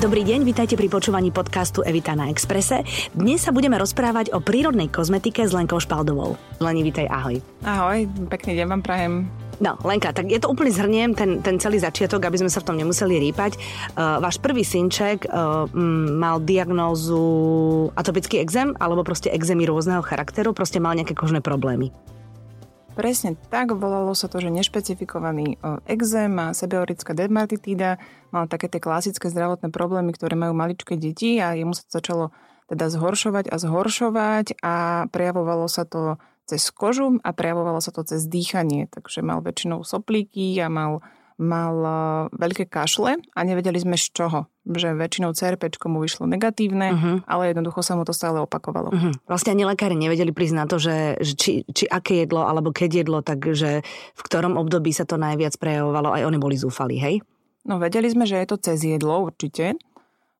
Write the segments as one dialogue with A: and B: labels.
A: Dobrý deň, vítajte pri počúvaní podcastu Evita na Exprese. Dnes sa budeme rozprávať o prírodnej kozmetike s Lenkou Špaldovou. Leni, vítaj, ahoj.
B: Ahoj, pekný deň vám prajem.
A: No, Lenka, tak je to úplne zhrniem, ten, ten celý začiatok, aby sme sa v tom nemuseli rýpať. Uh, váš prvý synček uh, mal diagnózu atopický exém, alebo proste exémy rôzneho charakteru, proste mal nejaké kožné problémy.
B: Presne tak, volalo sa to, že nešpecifikovaný exém a sebeorická dermatitída, mal také tie klasické zdravotné problémy, ktoré majú maličké deti a jemu sa to začalo teda zhoršovať a zhoršovať a prejavovalo sa to cez kožu a prejavovalo sa to cez dýchanie, takže mal väčšinou soplíky a mal mal e, veľké kašle a nevedeli sme z čoho. Že väčšinou CRP mu vyšlo negatívne, uh-huh. ale jednoducho sa mu to stále opakovalo. Uh-huh.
A: Vlastne ani lekári nevedeli prísť na to, že, že či, či aké jedlo alebo keď jedlo, takže v ktorom období sa to najviac prejavovalo, aj oni boli zúfali, hej?
B: No vedeli sme, že je to cez jedlo určite,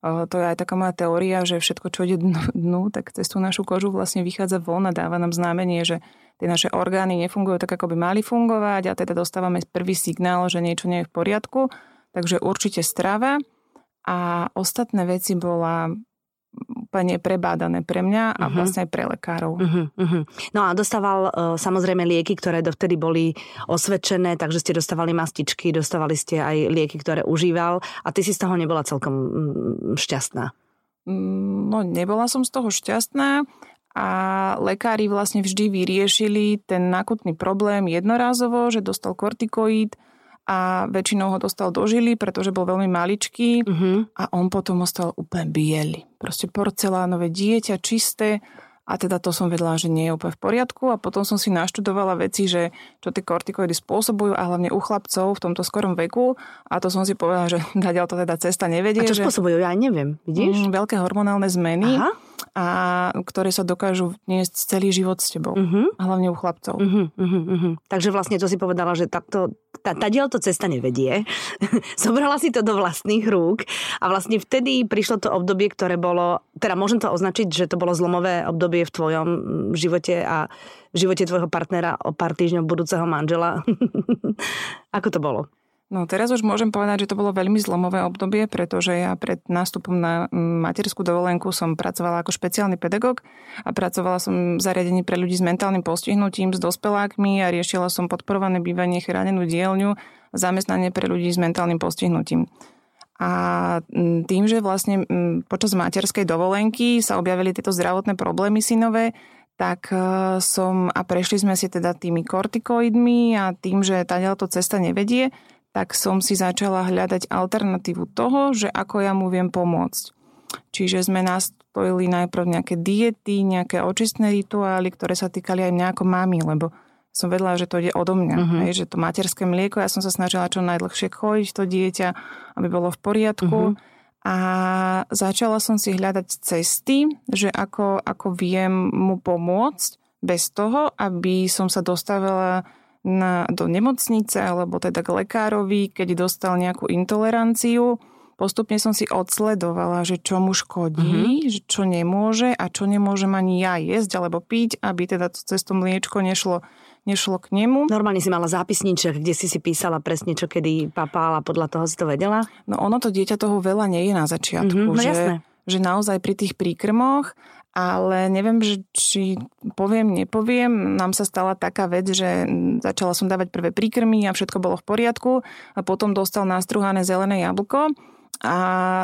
B: to je aj taká moja teória, že všetko, čo ide dnu, tak cez tú našu kožu vlastne vychádza von a dáva nám znamenie, že tie naše orgány nefungujú tak, ako by mali fungovať a teda dostávame prvý signál, že niečo nie je v poriadku. Takže určite strava a ostatné veci bola úplne prebádané pre mňa a uh-huh. vlastne aj pre lekárov. Uh-huh,
A: uh-huh. No a dostával uh, samozrejme lieky, ktoré dovtedy boli osvedčené, takže ste dostávali mastičky, dostávali ste aj lieky, ktoré užíval a ty si z toho nebola celkom mm, šťastná.
B: Mm, no nebola som z toho šťastná a lekári vlastne vždy vyriešili ten akutný problém jednorázovo, že dostal kortikoid, a väčšinou ho dostal do žily, pretože bol veľmi maličký uh-huh. a on potom ostal úplne biely. Proste porcelánové dieťa, čisté a teda to som vedela, že nie je úplne v poriadku a potom som si naštudovala veci, že čo tie kortikoidy spôsobujú a hlavne u chlapcov v tomto skorom veku a to som si povedala, že ďalej to teda cesta nevedie.
A: A čo
B: že...
A: spôsobujú? Ja neviem, vidíš?
B: Mm, veľké hormonálne zmeny. Aha a ktoré sa dokážu niesť celý život s tebou. Uh-huh. A hlavne u chlapcov. Uh-huh,
A: uh-huh, uh-huh. Takže vlastne to si povedala, že takto, tá, tá to cesta nevedie. Zobrala si to do vlastných rúk a vlastne vtedy prišlo to obdobie, ktoré bolo, teda môžem to označiť, že to bolo zlomové obdobie v tvojom živote a v živote tvojho partnera o pár týždňov budúceho manžela. Ako to bolo?
B: No teraz už môžem povedať, že to bolo veľmi zlomové obdobie, pretože ja pred nástupom na materskú dovolenku som pracovala ako špeciálny pedagóg a pracovala som v zariadení pre ľudí s mentálnym postihnutím, s dospelákmi a riešila som podporované bývanie, chránenú dielňu, zamestnanie pre ľudí s mentálnym postihnutím. A tým, že vlastne počas materskej dovolenky sa objavili tieto zdravotné problémy synové, tak e, som a prešli sme si teda tými kortikoidmi a tým, že tá to cesta nevedie, tak som si začala hľadať alternatívu toho, že ako ja mu viem pomôcť. Čiže sme nastojili najprv nejaké diety, nejaké očistné rituály, ktoré sa týkali aj mňa ako mami, lebo som vedela, že to ide odo mňa. Uh-huh. Hej, že to materské mlieko, ja som sa snažila čo najdlhšie chojiť to dieťa, aby bolo v poriadku. Uh-huh. A začala som si hľadať cesty, že ako, ako viem mu pomôcť bez toho, aby som sa dostavila na, do nemocnice alebo teda k lekárovi, keď dostal nejakú intoleranciu. Postupne som si odsledovala, že čo mu škodí, mm-hmm. čo nemôže a čo nemôžem ani ja jesť alebo piť, aby teda to cez to mliečko nešlo, nešlo k nemu.
A: Normálne si mala zápisníček, kde si si písala presne, čo kedy papála, podľa toho si to vedela?
B: No ono to dieťa toho veľa nie je na začiatku. Mm-hmm, no že, jasné. že naozaj pri tých príkrmoch ale neviem, že či poviem, nepoviem. Nám sa stala taká vec, že začala som dávať prvé príkrmy a všetko bolo v poriadku a potom dostal nastruhané zelené jablko a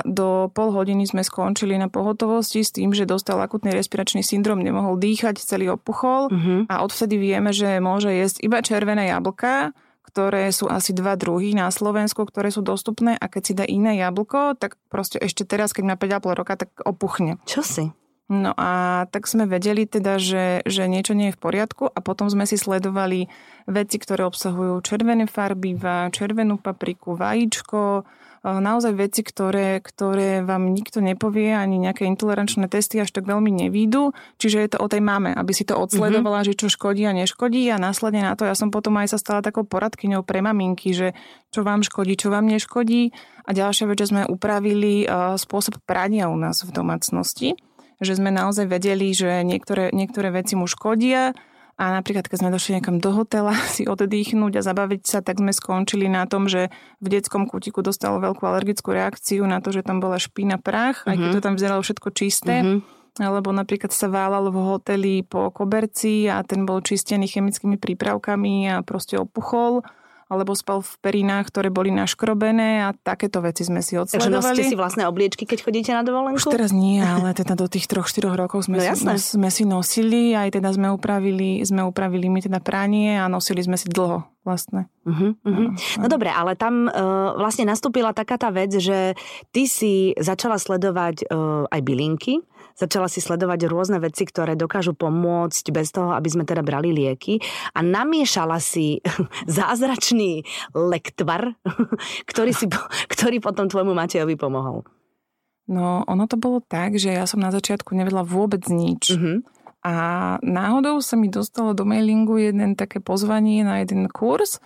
B: do pol hodiny sme skončili na pohotovosti s tým, že dostal akutný respiračný syndrom, nemohol dýchať, celý opuchol uh-huh. a odvtedy vieme, že môže jesť iba červené jablka, ktoré sú asi dva druhy na Slovensku, ktoré sú dostupné a keď si dá iné jablko, tak proste ešte teraz, keď má 5,5 roka, tak opuchne.
A: Čo si?
B: No a tak sme vedeli teda, že, že niečo nie je v poriadku a potom sme si sledovali veci, ktoré obsahujú červené farbiva, červenú papriku, vajíčko, naozaj veci, ktoré, ktoré vám nikto nepovie, ani nejaké intolerančné testy až tak veľmi nevídu. Čiže je to o tej mame, aby si to odsledovala, mm-hmm. že čo škodí a neškodí a následne na to ja som potom aj sa stala takou poradkyňou pre maminky, že čo vám škodí, čo vám neškodí. A ďalšia vec, že sme upravili spôsob prania u nás v domácnosti že sme naozaj vedeli, že niektoré, niektoré veci mu škodia A napríklad, keď sme došli niekam do hotela si oddychnúť a zabaviť sa, tak sme skončili na tom, že v detskom kútiku dostalo veľkú alergickú reakciu na to, že tam bola špína prach, uh-huh. aj keď mhm. to tam vyzeralo všetko čisté. Uh-huh. Alebo napríklad sa válal v hoteli po koberci a ten bol čistený chemickými prípravkami a proste opuchol alebo spal v perinách, ktoré boli naškrobené a takéto veci sme si odsledovali.
A: Takže si vlastné obliečky, keď chodíte na dovolenku?
B: Už teraz nie, ale teda do tých troch, štyroch rokov sme, no, si, sme si nosili, aj teda sme upravili, sme upravili my teda pranie a nosili sme si dlho vlastne.
A: Uh-huh, uh-huh. No, no dobre, ale tam uh, vlastne nastúpila taká tá vec, že ty si začala sledovať uh, aj bylinky, Začala si sledovať rôzne veci, ktoré dokážu pomôcť bez toho, aby sme teda brali lieky a namiešala si zázračný lektvar, ktorý, si, ktorý potom tvojmu Matejovi pomohol.
B: No, ono to bolo tak, že ja som na začiatku nevedela vôbec nič. Uh-huh. A náhodou sa mi dostalo do mailingu jeden také pozvanie na jeden kurz,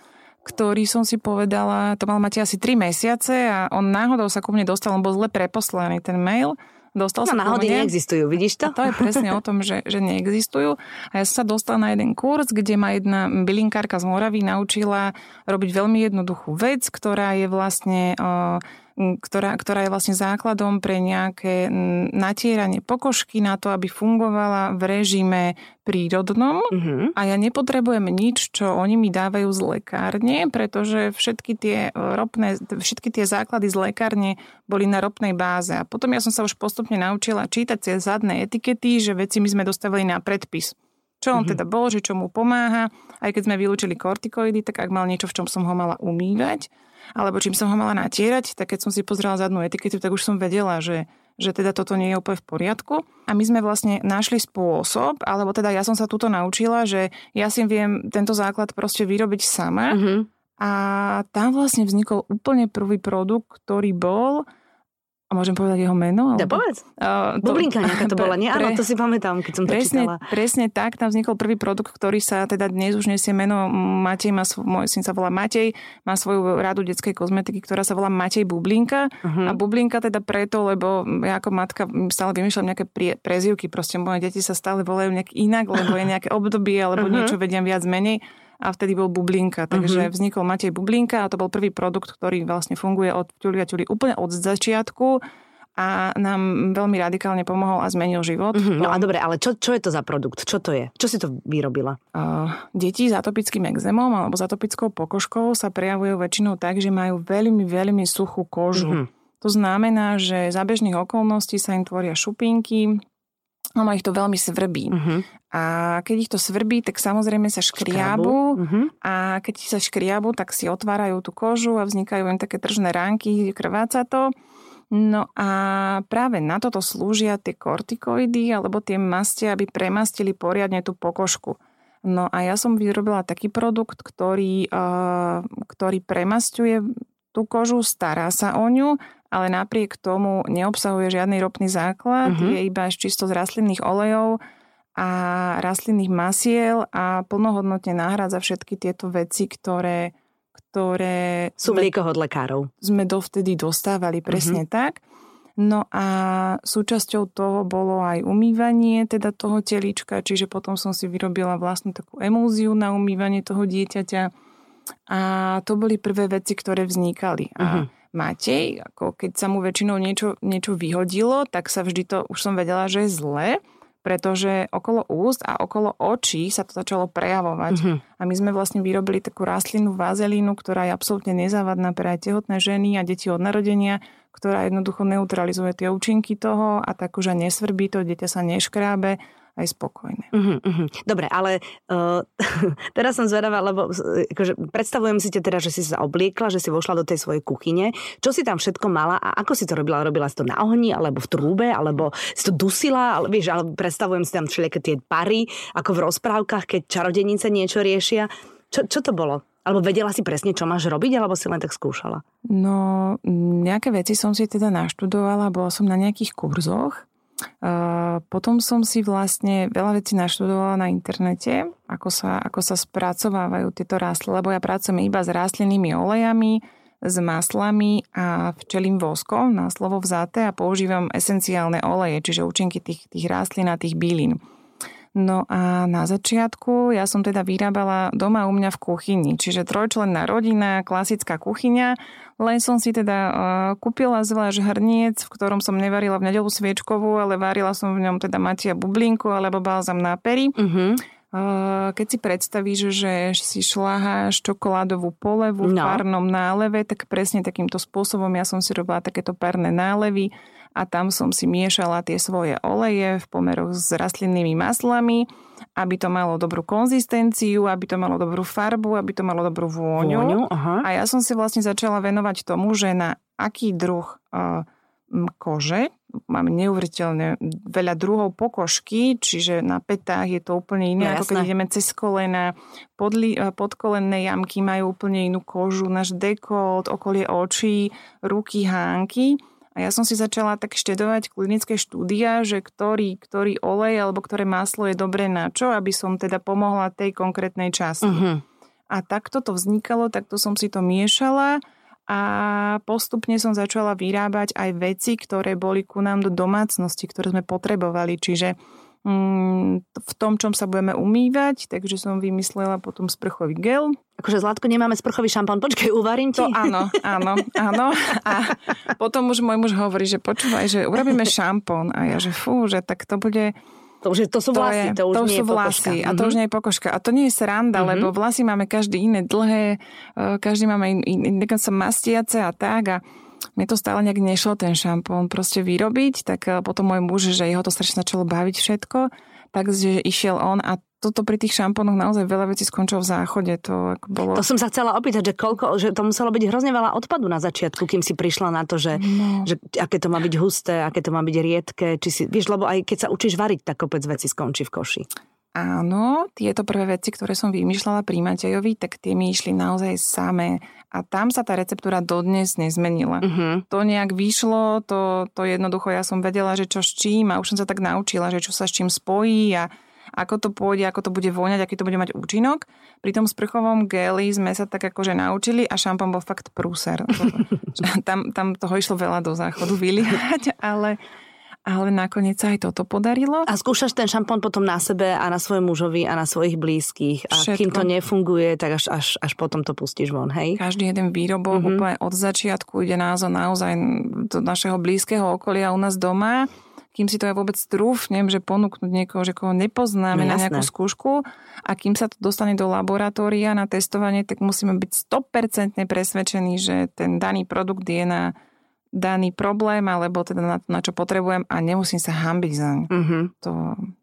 B: ktorý som si povedala, to mal mať asi 3 mesiace a on náhodou sa ku mne dostal, on bol zle preposlaný ten mail Dostal
A: no, náhody neexistujú, vidíš to?
B: A to je presne o tom, že, že neexistujú. A ja som sa dostala na jeden kurz, kde ma jedna bylinkárka z Moravy naučila robiť veľmi jednoduchú vec, ktorá je vlastne uh, ktorá, ktorá je vlastne základom pre nejaké natieranie pokožky na to, aby fungovala v režime prírodnom mm-hmm. a ja nepotrebujem nič, čo oni mi dávajú z lekárne, pretože všetky tie, ropné, všetky tie základy z lekárne boli na ropnej báze. A potom ja som sa už postupne naučila čítať tie zadné etikety, že veci my sme dostavili na predpis. Čo on mm-hmm. teda bol, že čo mu pomáha. Aj keď sme vylúčili kortikoidy, tak ak mal niečo, v čom som ho mala umývať, alebo čím som ho mala natierať, tak keď som si pozrela zadnú etiketu, tak už som vedela, že, že teda toto nie je úplne v poriadku. A my sme vlastne našli spôsob, alebo teda ja som sa túto naučila, že ja si viem tento základ proste vyrobiť sama. Mm-hmm. A tam vlastne vznikol úplne prvý produkt, ktorý bol a môžem povedať jeho meno?
A: Ja povedz. Uh, to, Bublinka nejaká to bola, nie? Áno, to si pamätám, keď som
B: presne,
A: to čítala.
B: Presne tak, tam vznikol prvý produkt, ktorý sa teda dnes už nesie meno Matej, má svoj, môj syn sa volá Matej, má svoju radu detskej kozmetiky, ktorá sa volá Matej Bublinka. Uh-huh. A Bublinka teda preto, lebo ja ako matka stále vymýšľam nejaké pre, prezivky, proste moje deti sa stále volajú nejak inak, lebo je nejaké obdobie, alebo uh-huh. niečo vedia viac menej a vtedy bol Bublinka. Takže uh-huh. vznikol Matej Bublinka a to bol prvý produkt, ktorý vlastne funguje od ťuli a ťuli úplne od začiatku a nám veľmi radikálne pomohol a zmenil život.
A: Uh-huh. No a dobre, ale čo, čo je to za produkt? Čo to je? Čo si to vyrobila? Uh,
B: deti s atopickým exémom alebo s atopickou pokožkou sa prejavujú väčšinou tak, že majú veľmi, veľmi suchú kožu. Uh-huh. To znamená, že za bežných okolností sa im tvoria šupinky, No ich to veľmi svrbí. Uh-huh. A keď ich to svrbí, tak samozrejme sa škriabu. Uh-huh. A keď sa škriabu, tak si otvárajú tú kožu a vznikajú im také tržné ránky, krváca to. No a práve na toto slúžia tie kortikoidy alebo tie mastie, aby premastili poriadne tú pokožku. No a ja som vyrobila taký produkt, ktorý, uh, ktorý premastuje tú kožu, stará sa o ňu ale napriek tomu neobsahuje žiadny ropný základ, uh-huh. je iba čisto z rastlinných olejov a rastlinných masiel a plnohodnotne nahrádza všetky tieto veci, ktoré, ktoré...
A: Sú mliekoho od lekárov.
B: Sme dovtedy dostávali presne uh-huh. tak. No a súčasťou toho bolo aj umývanie teda toho telička, čiže potom som si vyrobila vlastnú takú emúziu na umývanie toho dieťaťa. A to boli prvé veci, ktoré vznikali. A uh-huh. Matej, ako keď sa mu väčšinou niečo, niečo vyhodilo, tak sa vždy to, už som vedela, že je zle, pretože okolo úst a okolo očí sa to začalo prejavovať. Uh-huh. A my sme vlastne vyrobili takú rastlinnú vazelínu, ktorá je absolútne nezávadná pre aj tehotné ženy a deti od narodenia, ktorá jednoducho neutralizuje tie účinky toho a tak už nesvrbí to, dieťa sa neškrábe aj spokojné. Uh-huh,
A: uh-huh. Dobre, ale uh, teraz som zvedavá, lebo akože, predstavujem si te teda, že si sa obliekla, že si vošla do tej svojej kuchyne. Čo si tam všetko mala a ako si to robila? Robila si to na ohni, alebo v trúbe, alebo si to dusila? Ale, vieš, ale predstavujem si tam všelijaké tie pary, ako v rozprávkach, keď čarodenice niečo riešia. Čo, čo to bolo? Alebo vedela si presne, čo máš robiť, alebo si len tak skúšala?
B: No, nejaké veci som si teda naštudovala, bola som na nejakých kurzoch potom som si vlastne veľa vecí naštudovala na internete, ako sa, ako sa spracovávajú tieto rastliny, lebo ja pracujem iba s rastlinnými olejami, s maslami a včelým voskom na slovo vzaté a používam esenciálne oleje, čiže účinky tých, tých rastlín a tých bylín. No a na začiatku ja som teda vyrábala doma u mňa v kuchyni, čiže trojčlenná rodina, klasická kuchyňa, len som si teda uh, kúpila zvlášť hrniec, v ktorom som nevarila v nedelu sviečkovú, ale varila som v ňom teda matia bublinku alebo balzam na pery. Uh-huh. Keď si predstavíš, že si šláháš čokoládovú polevu v no. párnom náleve, tak presne takýmto spôsobom ja som si robila takéto párne nálevy a tam som si miešala tie svoje oleje v pomeroch s rastlinnými maslami, aby to malo dobrú konzistenciu, aby to malo dobrú farbu, aby to malo dobrú vôňu. vôňu aha. A ja som si vlastne začala venovať tomu, že na aký druh uh, kože máme neuveriteľne veľa druhov pokožky, čiže na petách je to úplne iné, no, ako keď ideme cez kolena. Podli, eh, podkolenné jamky majú úplne inú kožu, náš dekolt, okolie očí, ruky, hánky. A ja som si začala tak štedovať klinické štúdia, že ktorý, ktorý olej alebo ktoré maslo je dobré na čo, aby som teda pomohla tej konkrétnej časti. Uh-huh. A takto to vznikalo, takto som si to miešala a postupne som začala vyrábať aj veci, ktoré boli ku nám do domácnosti, ktoré sme potrebovali. Čiže v tom, čom sa budeme umývať, takže som vymyslela potom sprchový gel.
A: Akože Zlatko, nemáme sprchový šampón, počkaj, uvarím ti.
B: To áno, áno, áno. A potom už môj muž hovorí, že počúvaj, že urobíme šampón. A ja, že fú, že tak to bude
A: to, už je, to sú vlasy, to, je, to už to nie sú je vlasy
B: a to mm-hmm. už nie je pokožka. A to nie je sranda, mm-hmm. lebo vlasy máme každý iné dlhé, e, každý máme in, in, sa mastiace a tak a mne to stále nejak nešlo ten šampón proste vyrobiť, tak e, potom môj muž, že jeho to strašne začalo baviť všetko, takže išiel on a toto pri tých šampónoch naozaj veľa vecí skončilo v záchode. To, ako bolo...
A: to som sa chcela opýtať, že, koľko, že to muselo byť hrozne veľa odpadu na začiatku, kým si prišla na to, že, no. že aké to má byť husté, aké to má byť riedke. Či si, vieš, lebo aj keď sa učíš variť, tak kopec veci skončí v koši.
B: Áno, tieto prvé veci, ktoré som vymýšľala pri Matejovi, tak tie mi išli naozaj samé. A tam sa tá receptúra dodnes nezmenila. Uh-huh. To nejak vyšlo, to, to jednoducho ja som vedela, že čo s čím a už som sa tak naučila, že čo sa s čím spojí a ako to pôjde, ako to bude voňať, aký to bude mať účinok. Pri tom sprchovom geli sme sa tak akože naučili a šampón bol fakt prúser. tam, tam toho išlo veľa do záchodu vyliať, ale ale nakoniec sa aj toto podarilo.
A: A skúšaš ten šampón potom na sebe a na svojom mužovi a na svojich blízkych. A Všetko. kým to nefunguje, tak až, až, až potom to pustíš von, hej?
B: Každý jeden výrobok mm-hmm. úplne od začiatku ide názor naozaj do našeho blízkeho okolia u nás doma kým si to aj vôbec trúfnem, že ponúknuť niekoho, že koho nepoznáme no, na nejakú skúšku a kým sa to dostane do laboratória na testovanie, tak musíme byť 100% presvedčení, že ten daný produkt je na daný problém, alebo teda na to, na čo potrebujem a nemusím sa hambiť za ňu. Uh-huh. To,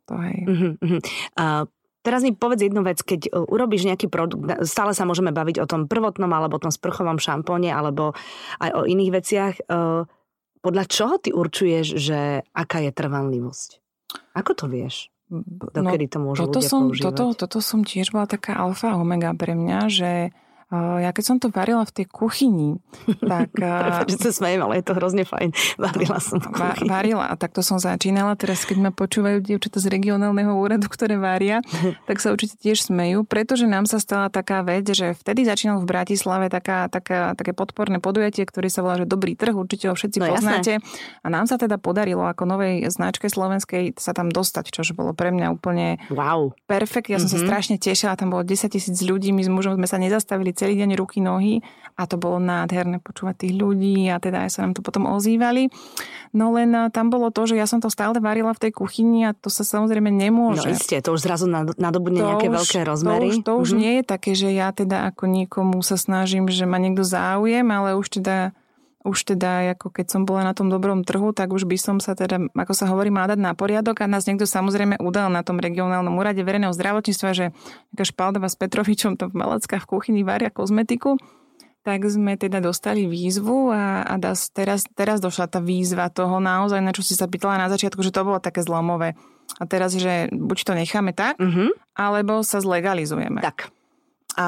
B: to hej. Uh-huh.
A: Uh, Teraz mi povedz jednu vec, keď e, urobíš nejaký produkt, stále sa môžeme baviť o tom prvotnom alebo tom sprchovom šampóne alebo aj o iných veciach. Uh, podľa čoho ty určuješ, že aká je trvanlivosť? Ako to vieš? Dokedy no, to môžu toto ľudia
B: som,
A: používať?
B: Toto, toto som tiež bola taká alfa omega pre mňa, že ja keď som to varila v tej kuchyni, tak...
A: Prepač, že sa smejem, ale je to hrozne fajn. Varila som v kuchyni.
B: Varila a takto som začínala. Teraz, keď ma počúvajú dievčatá z regionálneho úradu, ktoré varia, tak sa určite tiež smejú, pretože nám sa stala taká vec, že vtedy začínal v Bratislave taká, taká, také podporné podujatie, ktoré sa volá, že Dobrý trh, určite ho všetci no, poznáte. Jasné. A nám sa teda podarilo ako novej značke slovenskej sa tam dostať, čo bolo pre mňa úplne
A: wow.
B: perfekt. Ja som mm-hmm. sa mhm. strašne tešila, tam bolo 10 tisíc ľudí, my s mužom sme sa nezastavili celý deň ruky, nohy a to bolo nádherné počúvať tých ľudí a teda aj sa nám to potom ozývali. No len eh, tam bolo to, že ja som to stále varila v tej kuchyni a to sa samozrejme nemôže.
A: No isté, to už zrazu nadobudne nejaké už, veľké rozmery.
B: To už, to už mm-hmm. nie je také, že ja teda ako niekomu sa snažím, že ma niekto záujem, ale už teda už teda, ako keď som bola na tom dobrom trhu, tak už by som sa teda, ako sa hovorí, mala dať na poriadok a nás niekto samozrejme udal na tom regionálnom úrade verejného zdravotníctva, že nejaká Špaldova s Petrovičom to v Malackách v kuchyni varia kozmetiku. Tak sme teda dostali výzvu a, a das, teraz, teraz došla tá výzva toho naozaj, na čo si sa pýtala na začiatku, že to bolo také zlomové. A teraz, že buď to necháme tak, mm-hmm. alebo sa zlegalizujeme.
A: Tak.
B: A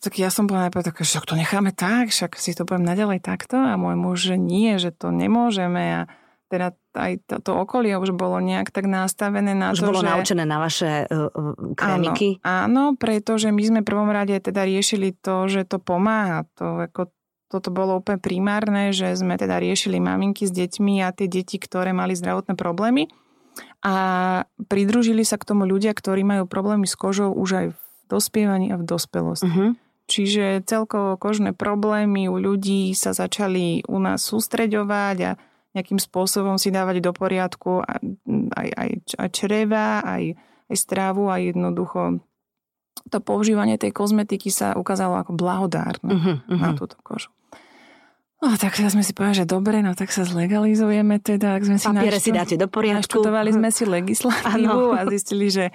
B: tak ja som bola najprv taká, že to necháme tak, však si to budem naďalej takto a môj muž, že nie, že to nemôžeme a teda aj to, to okolie už bolo nejak tak nastavené na
A: už
B: to,
A: bolo
B: že...
A: naučené na vaše uh, krémiky?
B: Áno, áno, pretože my sme prvom rade teda riešili to, že to pomáha. To, ako, toto bolo úplne primárne, že sme teda riešili maminky s deťmi a tie deti, ktoré mali zdravotné problémy. A pridružili sa k tomu ľudia, ktorí majú problémy s kožou už aj v dospievaní a v dospelosti. Uh-huh. Čiže celkovo kožné problémy u ľudí sa začali u nás sústreďovať a nejakým spôsobom si dávať do poriadku aj, aj, aj čreva, aj, aj strávu a jednoducho to používanie tej kozmetiky sa ukázalo ako blahodárne uh-huh, uh-huh. na túto kožu. No tak teraz sme si povedali, že dobre, no tak sa zlegalizujeme teda. Ak sme
A: Papiere si, našto- si dáte do poriadku.
B: Naštudovali sme si legislatívu a zistili, že,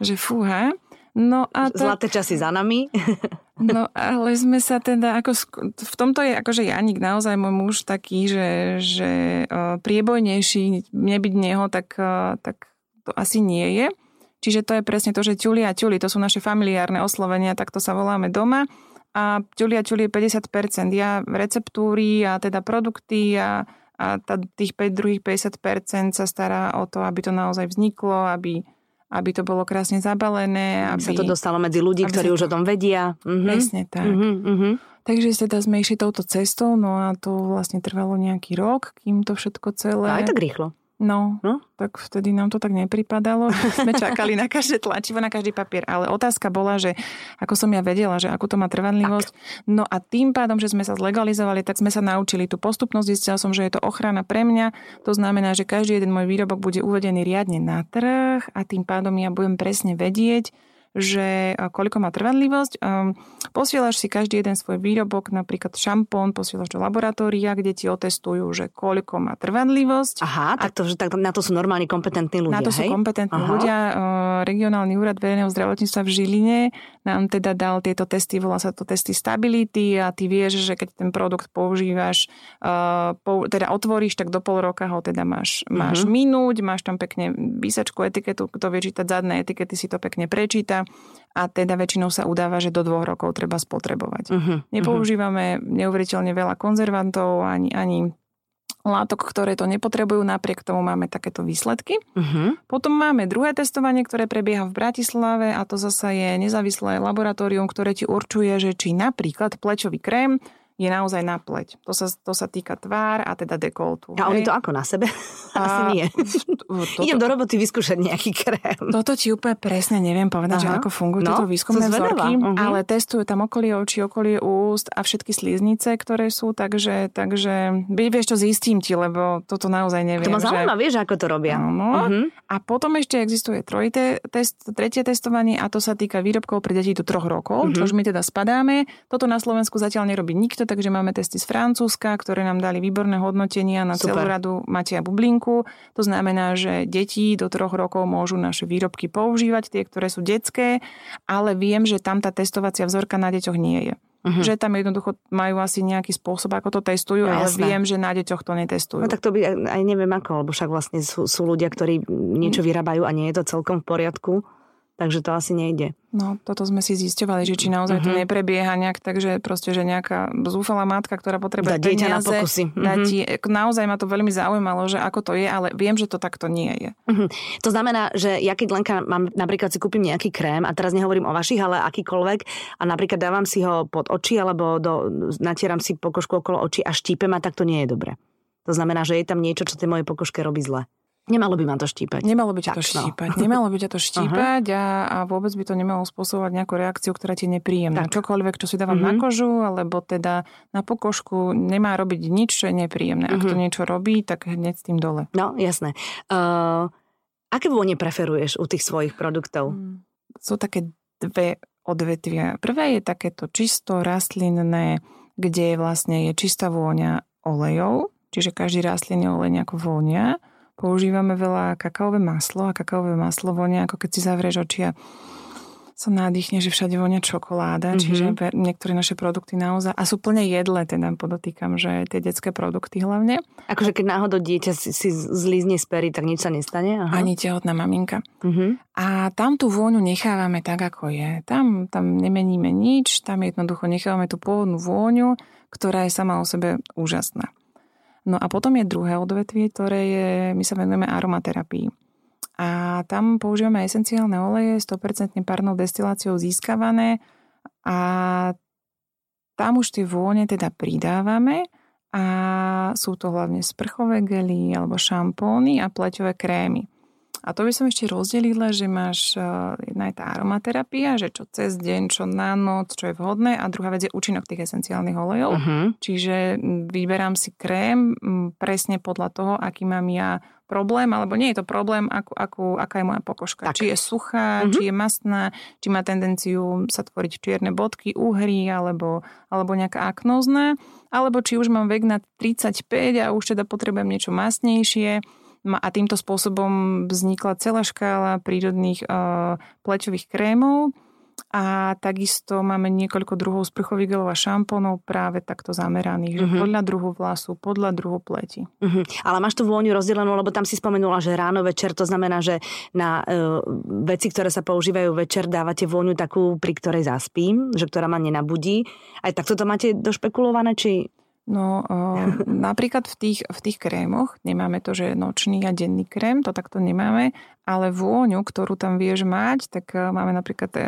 B: že fúha.
A: No a to... Zlaté časy za nami.
B: No ale sme sa teda, ako v tomto je akože Janik naozaj môj muž taký, že, že priebojnejší, nebyť neho, tak, tak to asi nie je. Čiže to je presne to, že ťuli a ťuli, to sú naše familiárne oslovenia, tak to sa voláme doma. A ťuli a ťuli je 50%. Ja receptúry a teda produkty a, a tá, tých 5 druhých 50% sa stará o to, aby to naozaj vzniklo, aby aby to bolo krásne zabalené.
A: Aby, sa to dostalo medzi ľudí, ktorí už o tom vedia.
B: Mhm. Presne tak. Mhm, Takže teda sme išli touto cestou, no a to vlastne trvalo nejaký rok, kým to všetko celé...
A: Aj tak rýchlo.
B: No, no, tak vtedy nám to tak nepripadalo. Sme čakali na každé tlačivo, na každý papier. Ale otázka bola, že ako som ja vedela, že ako to má trvanlivosť. Tak. No a tým pádom, že sme sa zlegalizovali, tak sme sa naučili tú postupnosť. Zistila som, že je to ochrana pre mňa. To znamená, že každý jeden môj výrobok bude uvedený riadne na trh a tým pádom ja budem presne vedieť, že koľko má trvanlivosť. Posielaš si každý jeden svoj výrobok, napríklad šampón, posielaš do laboratória, kde ti otestujú, že koľko má trvanlivosť.
A: Aha, tak, to, že tak na to sú normálne kompetentní ľudia,
B: Na to
A: hej?
B: sú kompetentní Aha. ľudia. Regionálny úrad verejného zdravotníctva v Žiline nám teda dal tieto testy, volá sa to testy stability a ty vieš, že keď ten produkt používaš, teda otvoríš, tak do pol roka ho teda máš, máš uh-huh. minúť, máš tam pekne výsačku etiketu, kto vie čítať zadné etikety, si to pekne prečíta a teda väčšinou sa udáva, že do dvoch rokov treba spotrebovať. Uh-huh, Nepoužívame neuveriteľne veľa konzervantov ani, ani látok, ktoré to nepotrebujú, napriek tomu máme takéto výsledky. Uh-huh. Potom máme druhé testovanie, ktoré prebieha v Bratislave a to zasa je nezávislé laboratórium, ktoré ti určuje, že či napríklad plečový krém je naozaj na pleť. To sa, to sa týka tvár a teda dekoltu.
A: A oni to ako na sebe? A, Asi nie. Toto, Idem do roboty vyskúšať nejaký krém.
B: Toto ti úplne presne neviem povedať, Aha. že ako fungujú no, tieto výskumné vzorky, uh-huh. ale testujú tam okolie očí, okolie úst a všetky sliznice, ktoré sú, takže, takže vieš čo, zistím ti, lebo toto naozaj neviem.
A: To ma zaujíma, že... vieš, ako to robia.
B: No, uh-huh. A potom ešte existuje trojité test, tretie testovanie a to sa týka výrobkov pre deti do troch rokov, uh-huh. čo už my teda spadáme. Toto na Slovensku zatiaľ nerobí nikto, takže máme testy z Francúzska, ktoré nám dali výborné hodnotenia na Super. celú radu Matia Bublinku. To znamená, že deti do troch rokov môžu naše výrobky používať, tie, ktoré sú detské, ale viem, že tam tá testovacia vzorka na deťoch nie je. Uh-huh. Že tam jednoducho majú asi nejaký spôsob, ako to testujú, no, ale jasné. viem, že na deťoch to netestujú.
A: No tak to by aj neviem ako, lebo však vlastne sú, sú ľudia, ktorí niečo vyrábajú a nie je to celkom v poriadku. Takže to asi nejde.
B: No, toto sme si zisťovali, že či naozaj uh-huh. to mhm. neprebieha nejak tak, že proste, že nejaká zúfalá matka, ktorá potrebuje
A: dá dieťa na pokusy.
B: Uh-huh. Dá ti, naozaj ma to veľmi zaujímalo, že ako to je, ale viem, že to takto nie je.
A: Uh-huh. To znamená, že ja keď Lenka mám, napríklad si kúpim nejaký krém, a teraz nehovorím o vašich, ale akýkoľvek, a napríklad dávam si ho pod oči, alebo do, natieram si pokožku okolo očí a štípem a tak to nie je dobre. To znamená, že je tam niečo, čo tej mojej pokožke robí zle. Nemalo by ma to štípať.
B: Nemalo by ťa to no. štípať. No. Nemalo by ťa to štípať a, a vôbec by to nemalo spôsobovať nejakú reakciu, ktorá ti je nepríjemná. Tak. Čokoľvek, čo si dávam mm-hmm. na mhm. kožu, alebo teda na pokožku, nemá robiť nič, čo je nepríjemné. Mm-hmm. Ak to mhm. niečo robí, tak hneď s tým dole.
A: No, jasné. Uh, aké vône preferuješ u tých svojich produktov? Mm,
B: sú také dve odvetvia. Prvé je takéto čisto rastlinné, kde vlastne je čistá vôňa olejov, čiže každý rastlinný olej nejako vôňa používame veľa kakaové maslo a kakaové maslo vonia, ako keď si zavrieš oči a sa nádýchne, že všade vonia čokoláda, mm-hmm. čiže niektoré naše produkty naozaj, a sú plne jedle, teda podotýkam, že tie detské produkty hlavne.
A: Akože keď náhodou dieťa si, si zlízne z pery, tak nič sa nestane?
B: Aha. Ani tehotná maminka. Mm-hmm. A tam tú vôňu nechávame tak, ako je. Tam, tam nemeníme nič, tam jednoducho nechávame tú pôvodnú vôňu, ktorá je sama o sebe úžasná. No a potom je druhé odvetvie, ktoré je, my sa venujeme aromaterapii. A tam používame esenciálne oleje, 100% parnou destiláciou získavané a tam už tie vône teda pridávame a sú to hlavne sprchové gely alebo šampóny a pleťové krémy. A to by som ešte rozdelila, že máš uh, jedna je tá aromaterapia, že čo cez deň, čo na noc, čo je vhodné a druhá vec je účinok tých esenciálnych olejov. Uh-huh. Čiže vyberám si krém presne podľa toho, aký mám ja problém, alebo nie je to problém, akú, akú, aká je moja pokožka. Tak. Či je suchá, uh-huh. či je mastná, či má tendenciu sa tvoriť čierne bodky, uhry, alebo, alebo nejaká aknózna, alebo či už mám vek na 35 a už teda potrebujem niečo mastnejšie a týmto spôsobom vznikla celá škála prírodných uh, plečových krémov a takisto máme niekoľko druhov sprchových gelov a šampónov práve takto zameraných, uh-huh. že mhm. podľa druhu vlasu, podľa druhu pleti.
A: Uh-huh. Ale máš tú vôňu rozdelenú, lebo tam si spomenula, že ráno, večer, to znamená, že na uh, veci, ktoré sa používajú večer, dávate vôňu takú, pri ktorej zaspím, že ktorá ma nenabudí. Aj takto to máte došpekulované, či
B: No uh, napríklad v tých, v tých krémoch nemáme to, že nočný a denný krém, to takto nemáme, ale vôňu, ktorú tam vieš mať, tak uh, máme napríklad uh,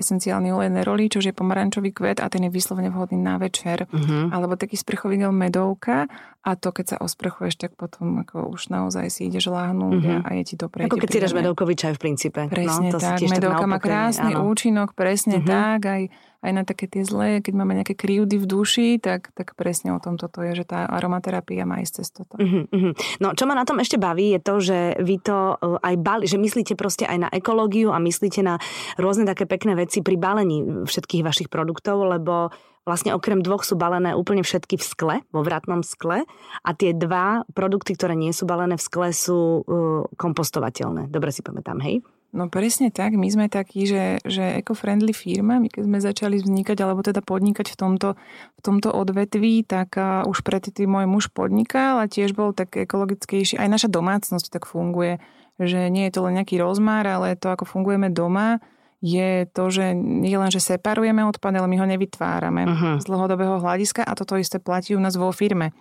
B: esenciálny olej neroli, čo je pomarančový kvet a ten je vyslovene vhodný na večer. Uh-huh. Alebo taký sprchový gel medovka a to keď sa osprchuješ, tak potom ako už naozaj si ideš láhnuť uh-huh. a je ti dobre.
A: Ako keď si dáš medovkový čaj v princípe.
B: Presne no, to tak, medovka má krásny áno. účinok, presne uh-huh. tak, aj aj na také tie zlé, keď máme nejaké krivdy v duši, tak, tak presne o tom toto je, že tá aromaterapia má ísť cez toto. Uh-huh,
A: No čo ma na tom ešte baví je to, že vy to e, aj bali, že myslíte proste aj na ekológiu a myslíte na rôzne také pekné veci pri balení všetkých vašich produktov, lebo vlastne okrem dvoch sú balené úplne všetky v skle, vo vratnom skle a tie dva produkty, ktoré nie sú balené v skle sú uh, kompostovateľné. Dobre si pamätám, hej?
B: No presne tak, my sme takí, že, že eco-friendly firma, my keď sme začali vznikať, alebo teda podnikať v tomto, v tomto odvetví, tak uh, už predtým môj muž podnikal a tiež bol tak ekologickejší. Aj naša domácnosť tak funguje, že nie je to len nejaký rozmar, ale to, ako fungujeme doma, je to, že nie len, že separujeme odpad, ale my ho nevytvárame uh-huh. z dlhodobého hľadiska a toto isté platí u nás vo firme.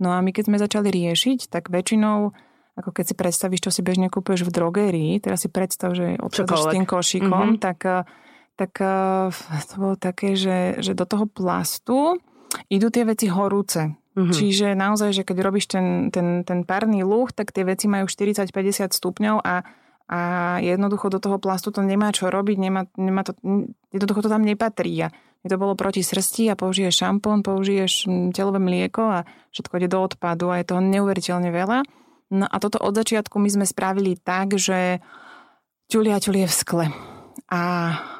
B: No a my keď sme začali riešiť, tak väčšinou ako keď si predstavíš, čo si bežne kúpeš v drogerii, teraz si predstav, že s tým košíkom, mm-hmm. tak, eh, tak eh, to bolo také, že, že do toho plastu idú tie veci horúce. Mm-hmm. Čiže naozaj, že keď robíš ten, ten, ten párny luch, tak tie veci majú 40-50 stupňov a, a jednoducho do toho plastu to nemá čo robiť, nemá, nemá to, jednoducho to tam nepatrí. A to bolo proti srsti a použiješ šampón, použiješ telové mlieko a všetko ide do odpadu a je toho neuveriteľne veľa. No a toto od začiatku my sme spravili tak, že ťulia ťulie v skle. A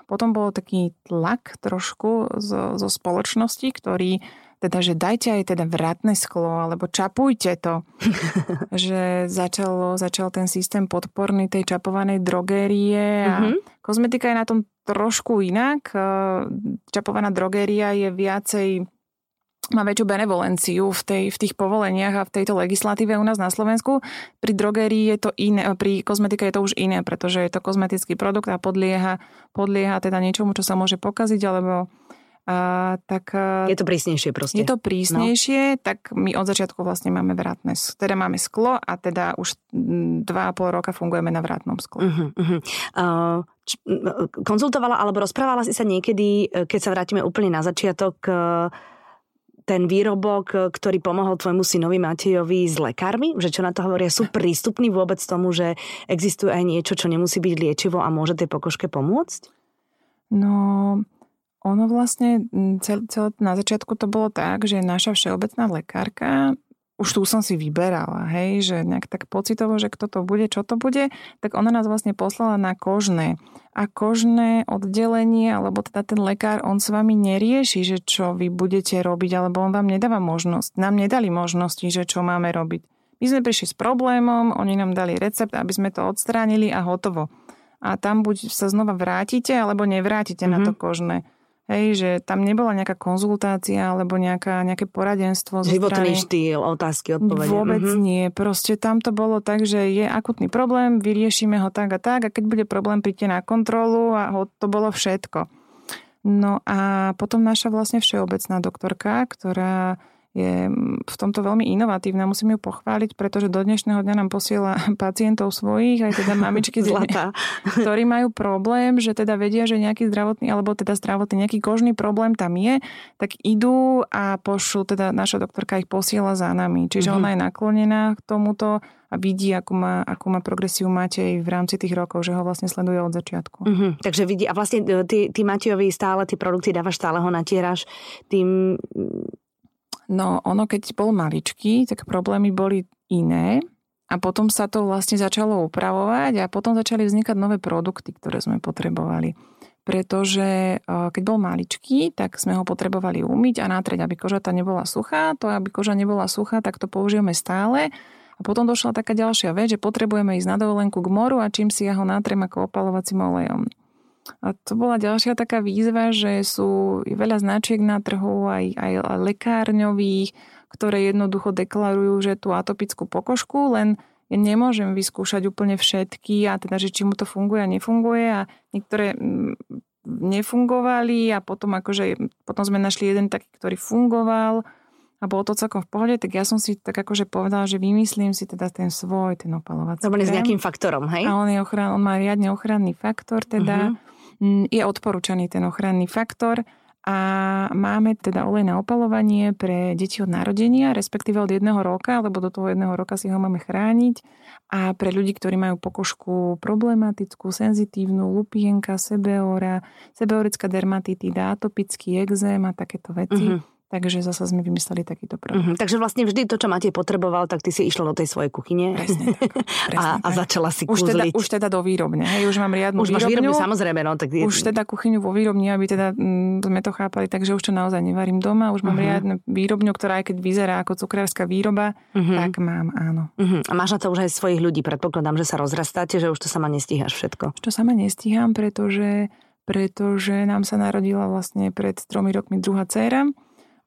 B: potom bol taký tlak trošku zo, zo spoločnosti, ktorý teda, že dajte aj teda vratné sklo, alebo čapujte to. že začal, začal ten systém podporný tej čapovanej drogérie a mm-hmm. kozmetika je na tom trošku inak. Čapovaná drogéria je viacej má väčšiu benevolenciu v, tej, v tých povoleniach a v tejto legislatíve u nás na Slovensku. Pri drogerii je to iné, pri kozmetike je to už iné, pretože je to kozmetický produkt a podlieha, podlieha teda niečomu, čo sa môže pokaziť, alebo a, tak,
A: je to prísnejšie proste.
B: Je to prísnejšie, no. tak my od začiatku vlastne máme vrátne, teda máme sklo a teda už dva a pol roka fungujeme na vrátnom skle. Uh-huh, uh-huh.
A: Uh, č- konzultovala alebo rozprávala si sa niekedy, e, keď sa vrátime úplne na začiatok, uh, ten výrobok, e, ktorý pomohol tvojmu synovi Matejovi s lekármi? Že čo na to hovoria? Sú prístupní vôbec tomu, že existuje aj niečo, čo nemusí byť liečivo a môže tej pokožke pomôcť?
B: No, ono vlastne celé, celé na začiatku to bolo tak, že naša všeobecná lekárka už tu som si vyberala, hej, že nejak tak pocitovo, že kto to bude, čo to bude, tak ona nás vlastne poslala na kožné. A kožné oddelenie, alebo teda ten lekár, on s vami nerieši, že čo vy budete robiť, alebo on vám nedáva možnosť. Nám nedali možnosti, že čo máme robiť. My sme prišli s problémom, oni nám dali recept, aby sme to odstránili a hotovo. A tam buď sa znova vrátite, alebo nevrátite mm-hmm. na to mhm. kožné. Hej, že tam nebola nejaká konzultácia alebo nejaká, nejaké poradenstvo.
A: Životný strany. štýl, otázky, odpovede.
B: Vôbec mm-hmm. nie. Proste tam to bolo tak, že je akutný problém, vyriešime ho tak a tak a keď bude problém, príďte na kontrolu a ho, to bolo všetko. No a potom naša vlastne všeobecná doktorka, ktorá je v tomto veľmi inovatívna. Musím ju pochváliť, pretože do dnešného dňa nám posiela pacientov svojich, aj teda mamičky,
A: Zlatá.
B: ktorí majú problém, že teda vedia, že nejaký zdravotný, alebo teda zdravotný, nejaký kožný problém tam je, tak idú a pošlu, teda naša doktorka ich posiela za nami. Čiže mm-hmm. ona je naklonená k tomuto a vidí, akú má, akú má progresiu Matej v rámci tých rokov, že ho vlastne sleduje od začiatku.
A: Uh-huh. Takže vidí, a vlastne e, ty, ty Matejovi stále tie produkty dávaš, stále ho natieraš tým
B: No ono, keď bol maličký, tak problémy boli iné a potom sa to vlastne začalo upravovať a potom začali vznikať nové produkty, ktoré sme potrebovali. Pretože keď bol maličký, tak sme ho potrebovali umyť a natrieť, aby koža tá nebola suchá. To, aby koža nebola suchá, tak to použijeme stále. A potom došla taká ďalšia vec, že potrebujeme ísť na dovolenku k moru a čím si ja ho natriem ako opalovacím olejom. A to bola ďalšia taká výzva, že sú veľa značiek na trhu, aj, aj lekárňových, ktoré jednoducho deklarujú, že tú atopickú pokožku, len ja nemôžem vyskúšať úplne všetky a teda, že či mu to funguje a nefunguje a niektoré mm, nefungovali a potom akože, potom sme našli jeden taký, ktorý fungoval a bolo to celkom v pohode, tak ja som si tak akože povedala, že vymyslím si teda ten svoj, ten opalovací
A: Normálne s nejakým faktorom, hej?
B: A on, je ochran, on má riadne ochranný faktor, teda uh-huh. Je odporúčaný ten ochranný faktor a máme teda olej na opalovanie pre deti od narodenia, respektíve od jedného roka, lebo do toho jedného roka si ho máme chrániť a pre ľudí, ktorí majú pokožku problematickú, senzitívnu, lupienka, sebeora, sebeorická dermatitida, atopický exém a takéto veci. Uh-huh Takže zase sme vymysleli takýto produkt.
A: Mm-hmm. Takže vlastne vždy to, čo máte potreboval, tak ty si išla do tej svojej kuchyne
B: presne tak, presne
A: a, a začala si
B: už
A: teda,
B: už teda do výrobne. Hej, už mám riadnu
A: už
B: výrobňu.
A: Už výrobňu, samozrejme. No, tak je...
B: Už teda kuchyňu vo výrobni, aby teda mm, sme to chápali, takže už to naozaj nevarím doma. Už mám uh-huh. riadnu výrobňu, ktorá aj keď vyzerá ako cukrárska výroba, uh-huh. tak mám, áno.
A: Uh-huh. A máš na to už aj svojich ľudí. Predpokladám, že sa rozrastáte, že už to sama nestíhaš všetko.
B: Už to sama nestíham, pretože pretože nám sa narodila vlastne pred tromi rokmi druhá dcéra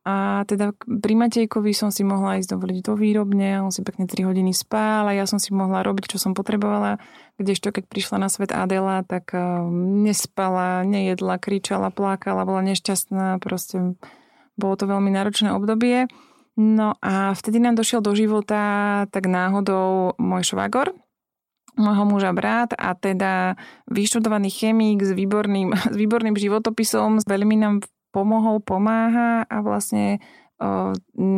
B: a teda pri Matejkovi som si mohla ísť dovoliť do výrobne, on si pekne 3 hodiny spál a ja som si mohla robiť, čo som potrebovala. Kdežto, keď prišla na svet Adela, tak uh, nespala, nejedla, kričala, plakala, bola nešťastná, proste bolo to veľmi náročné obdobie. No a vtedy nám došiel do života tak náhodou môj švagor, môjho muža brat a teda vyštudovaný chemík s výborným, s výborným životopisom. Veľmi nám pomohol, pomáha a vlastne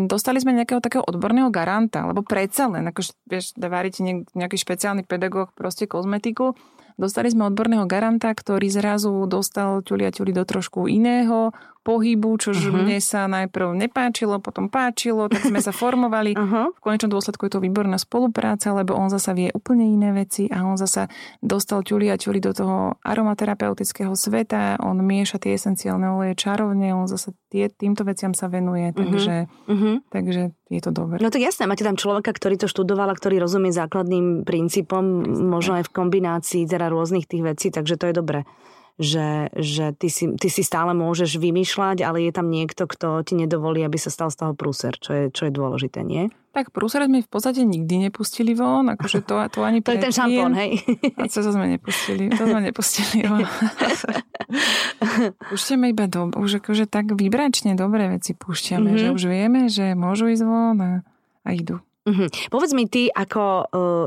B: dostali sme nejakého takého odborného garanta, lebo predsa len, ako vieš, varíte nejaký špeciálny pedagóg, proste kozmetiku, dostali sme odborného garanta, ktorý zrazu dostal ťuli a ťuli do trošku iného pohybu, čo uh-huh. mne sa najprv nepáčilo, potom páčilo, tak sme sa formovali. Uh-huh. V konečnom dôsledku je to výborná spolupráca, lebo on zasa vie úplne iné veci a on zasa dostal ťuli a ťuli do toho aromaterapeutického sveta, on mieša tie esenciálne oleje čarovne, on zasa tie, týmto veciam sa venuje, uh-huh. takže, uh-huh. takže je to dobré.
A: No tak jasné, máte tam človeka, ktorý to študoval a ktorý rozumie základným princípom, možno aj v kombinácii teda rôznych tých vecí, takže to je dobré že, že ty, si, ty si stále môžeš vymýšľať, ale je tam niekto, kto ti nedovolí, aby sa stal z toho prúser, čo je, čo je dôležité, nie?
B: Tak prúser sme v podstate nikdy nepustili von, akože to, to ani
A: To je ten šampón, hej?
B: A co sme nepustili, to sme nepustili von. púšťame iba do, už akože tak vybračne dobré veci púšťame, mm-hmm. že už vieme, že môžu ísť von a, a idú.
A: Uh-huh. Povedz mi ty, ako uh,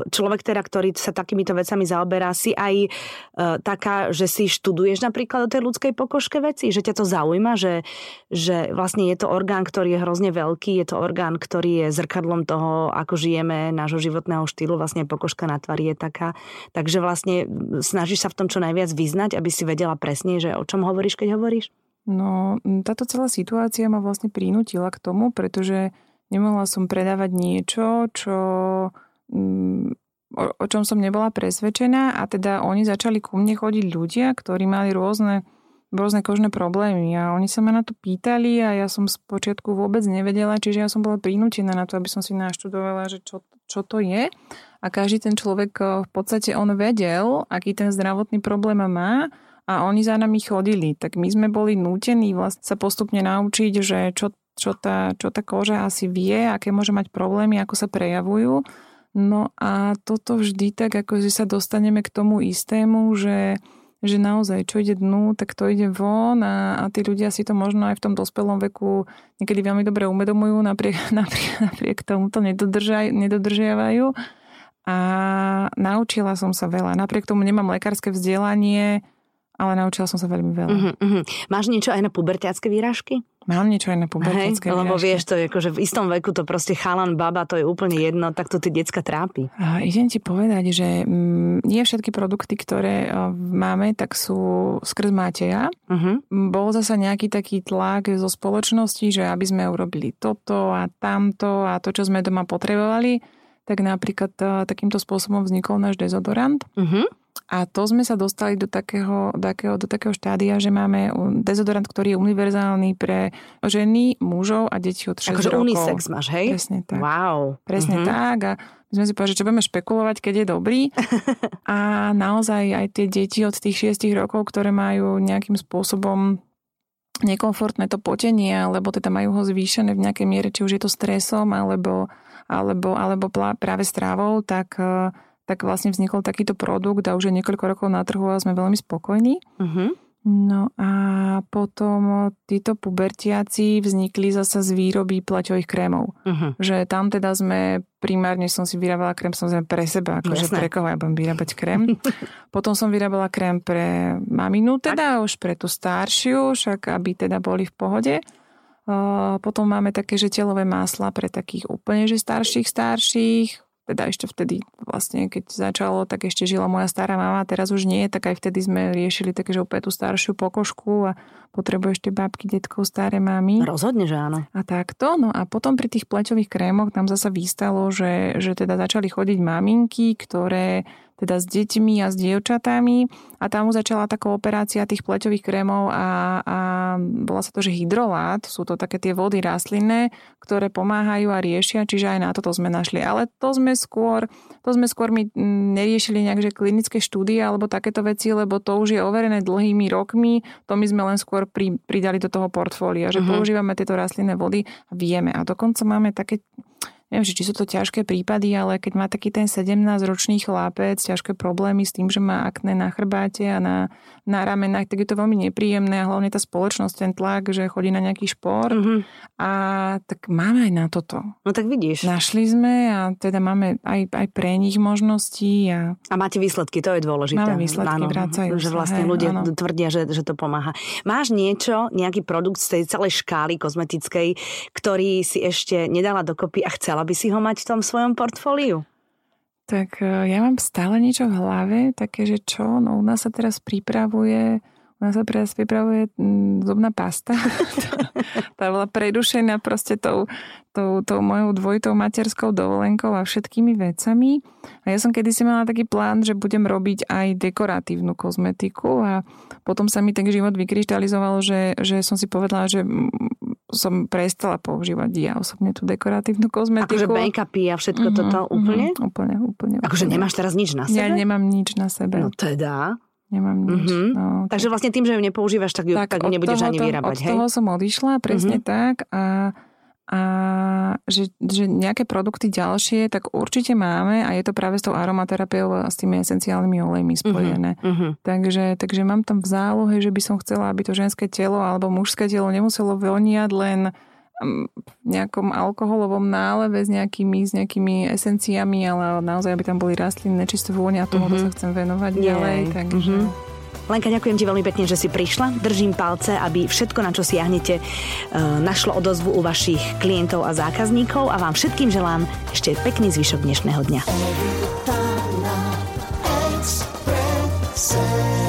A: človek teda, ktorý sa takýmito vecami zaoberá, si aj uh, taká, že si študuješ napríklad o tej ľudskej pokožke veci, že ťa to zaujíma, že, že vlastne je to orgán, ktorý je hrozne veľký, je to orgán, ktorý je zrkadlom toho, ako žijeme, nášho životného štýlu, vlastne pokožka na tvári je taká. Takže vlastne snažíš sa v tom čo najviac vyznať, aby si vedela presne, že o čom hovoríš, keď hovoríš?
B: No, táto celá situácia ma vlastne prinútila k tomu, pretože Nemohla som predávať niečo, čo, mm, o, o čom som nebola presvedčená a teda oni začali ku mne chodiť ľudia, ktorí mali rôzne, rôzne kožné problémy a oni sa ma na to pýtali a ja som z počiatku vôbec nevedela, čiže ja som bola prinútená na to, aby som si naštudovala, že čo, čo to je. A každý ten človek eh, v podstate on vedel, aký ten zdravotný problém má a oni za nami chodili. Tak my sme boli nútení vlastne sa postupne naučiť, že čo čo tá, čo tá koža asi vie, aké môže mať problémy, ako sa prejavujú. No a toto vždy tak, ako že sa dostaneme k tomu istému, že že naozaj, čo ide dnu, tak to ide von a, a tí ľudia si to možno aj v tom dospelom veku niekedy veľmi dobre uvedomujú, napriek, napriek, napriek tomu to nedodržiavajú. A naučila som sa veľa. Napriek tomu nemám lekárske vzdelanie, ale naučila som sa veľmi veľa. Uh-huh, uh-huh.
A: Máš niečo aj na pubertiacké výražky?
B: Mám niečo aj na pubertické
A: Hej, Lebo vieš, to je že v istom veku to proste chalan, baba, to je úplne jedno, tak to tie decka trápi.
B: A idem ti povedať, že mm, nie všetky produkty, ktoré máme, tak sú skrz Mateja. Uh-huh. Bol zasa nejaký taký tlak zo spoločnosti, že aby sme urobili toto a tamto a to, čo sme doma potrebovali, tak napríklad takýmto spôsobom vznikol náš dezodorant. Uh-huh a to sme sa dostali do takého, takého, do takého štádia, že máme dezodorant, ktorý je univerzálny pre ženy, mužov a deti od 6
A: akože
B: rokov.
A: unisex máš, hej?
B: Presne tak.
A: Wow.
B: Presne mm-hmm. tak. A my sme si povedali, že čo budeme špekulovať, keď je dobrý. a naozaj aj tie deti od tých 6 rokov, ktoré majú nejakým spôsobom nekomfortné to potenie, alebo teda majú ho zvýšené v nejakej miere, či už je to stresom, alebo, alebo, alebo práve strávou, tak tak vlastne vznikol takýto produkt a už je niekoľko rokov na trhu a sme veľmi spokojní. Uh-huh. No a potom títo pubertiaci vznikli zasa z výroby plaťových krémov. Uh-huh. Že tam teda sme, primárne som si vyrábala krém samozrejme pre seba, akože pre koho ja budem vyrábať krém. potom som vyrábala krém pre maminu, teda tak. už pre tú staršiu, však aby teda boli v pohode. potom máme také, že telové másla pre takých úplne, že starších, starších, teda ešte vtedy vlastne, keď začalo, tak ešte žila moja stará mama, teraz už nie, tak aj vtedy sme riešili také, že opäť tú staršiu pokožku a potrebuješ tie babky, detkov, staré mamy.
A: Rozhodne, že áno.
B: A takto, no a potom pri tých pleťových krémoch nám zasa vystalo, že, že teda začali chodiť maminky, ktoré teda s deťmi a s dievčatami a tam začala taká operácia tých pleťových krémov a, a bola sa to, že hydrolát, sú to také tie vody rastlinné, ktoré pomáhajú a riešia, čiže aj na toto sme našli. Ale to sme skôr, to sme skôr my neriešili nejak, že klinické štúdie alebo takéto veci, lebo to už je overené dlhými rokmi, to my sme len skôr pri, pridali do toho portfólia, že uh-huh. používame tieto rastlinné vody a vieme. A dokonca máme také neviem, či sú to ťažké prípady, ale keď má taký ten 17-ročný chlapec ťažké problémy s tým, že má akné na chrbáte a na, na ramenách, tak je to veľmi nepríjemné a hlavne tá spoločnosť, ten tlak, že chodí na nejaký šport. Mm-hmm. A tak máme aj na toto.
A: No tak vidíš.
B: Našli sme a teda máme aj, aj pre nich možnosti. A...
A: a máte výsledky, to je dôležité.
B: Máme výsledky, áno, vracajú
A: Že vlastne hej, ľudia áno. tvrdia, že, že to pomáha. Máš niečo, nejaký produkt z tej celej škály kozmetickej, ktorý si ešte nedala dokopy a chcela by si ho mať v tom svojom portfóliu?
B: Tak e, ja mám stále niečo v hlave, také, že čo, no u nás sa teraz pripravuje u nás sa teraz pripravuje mm, zubná pasta. tá bola predušená proste tou, tou, tou mojou dvojitou materskou dovolenkou a všetkými vecami. A ja som kedysi mala taký plán, že budem robiť aj dekoratívnu kozmetiku a potom sa mi ten život vykryštalizoval, že, že som si povedala, že som prestala používať ja osobne tú dekoratívnu kozmetiku.
A: Akože make-upy a všetko mm-hmm, toto úplne?
B: Mm-hmm, úplne, úplne.
A: Akože
B: úplne.
A: nemáš teraz nič na sebe?
B: Ja nemám nič na sebe.
A: No teda.
B: Nemám nič. Mm-hmm. No,
A: Takže vlastne tým, že ju nepoužívaš, tak ju, tak, tak nebudeš
B: toho,
A: ani vyrábať,
B: od hej? Toho som odišla, presne mm-hmm. tak. A a že, že nejaké produkty ďalšie, tak určite máme a je to práve s tou aromaterapiou a s tými esenciálnymi olejmi spojené. Uh-huh, uh-huh. Takže, takže mám tam v zálohe, že by som chcela, aby to ženské telo alebo mužské telo nemuselo voniať len mm, v nejakom alkoholovom náleve s nejakými, s nejakými esenciami, ale naozaj, aby tam boli rastlinné čisté vône a tomu uh-huh. sa chcem venovať yeah. ďalej. Takže... Uh-huh.
A: Lenka, ďakujem ti veľmi pekne, že si prišla. Držím palce, aby všetko, na čo siahnete, eh, našlo odozvu u vašich klientov a zákazníkov a vám všetkým želám ešte pekný zvyšok dnešného dňa. Express.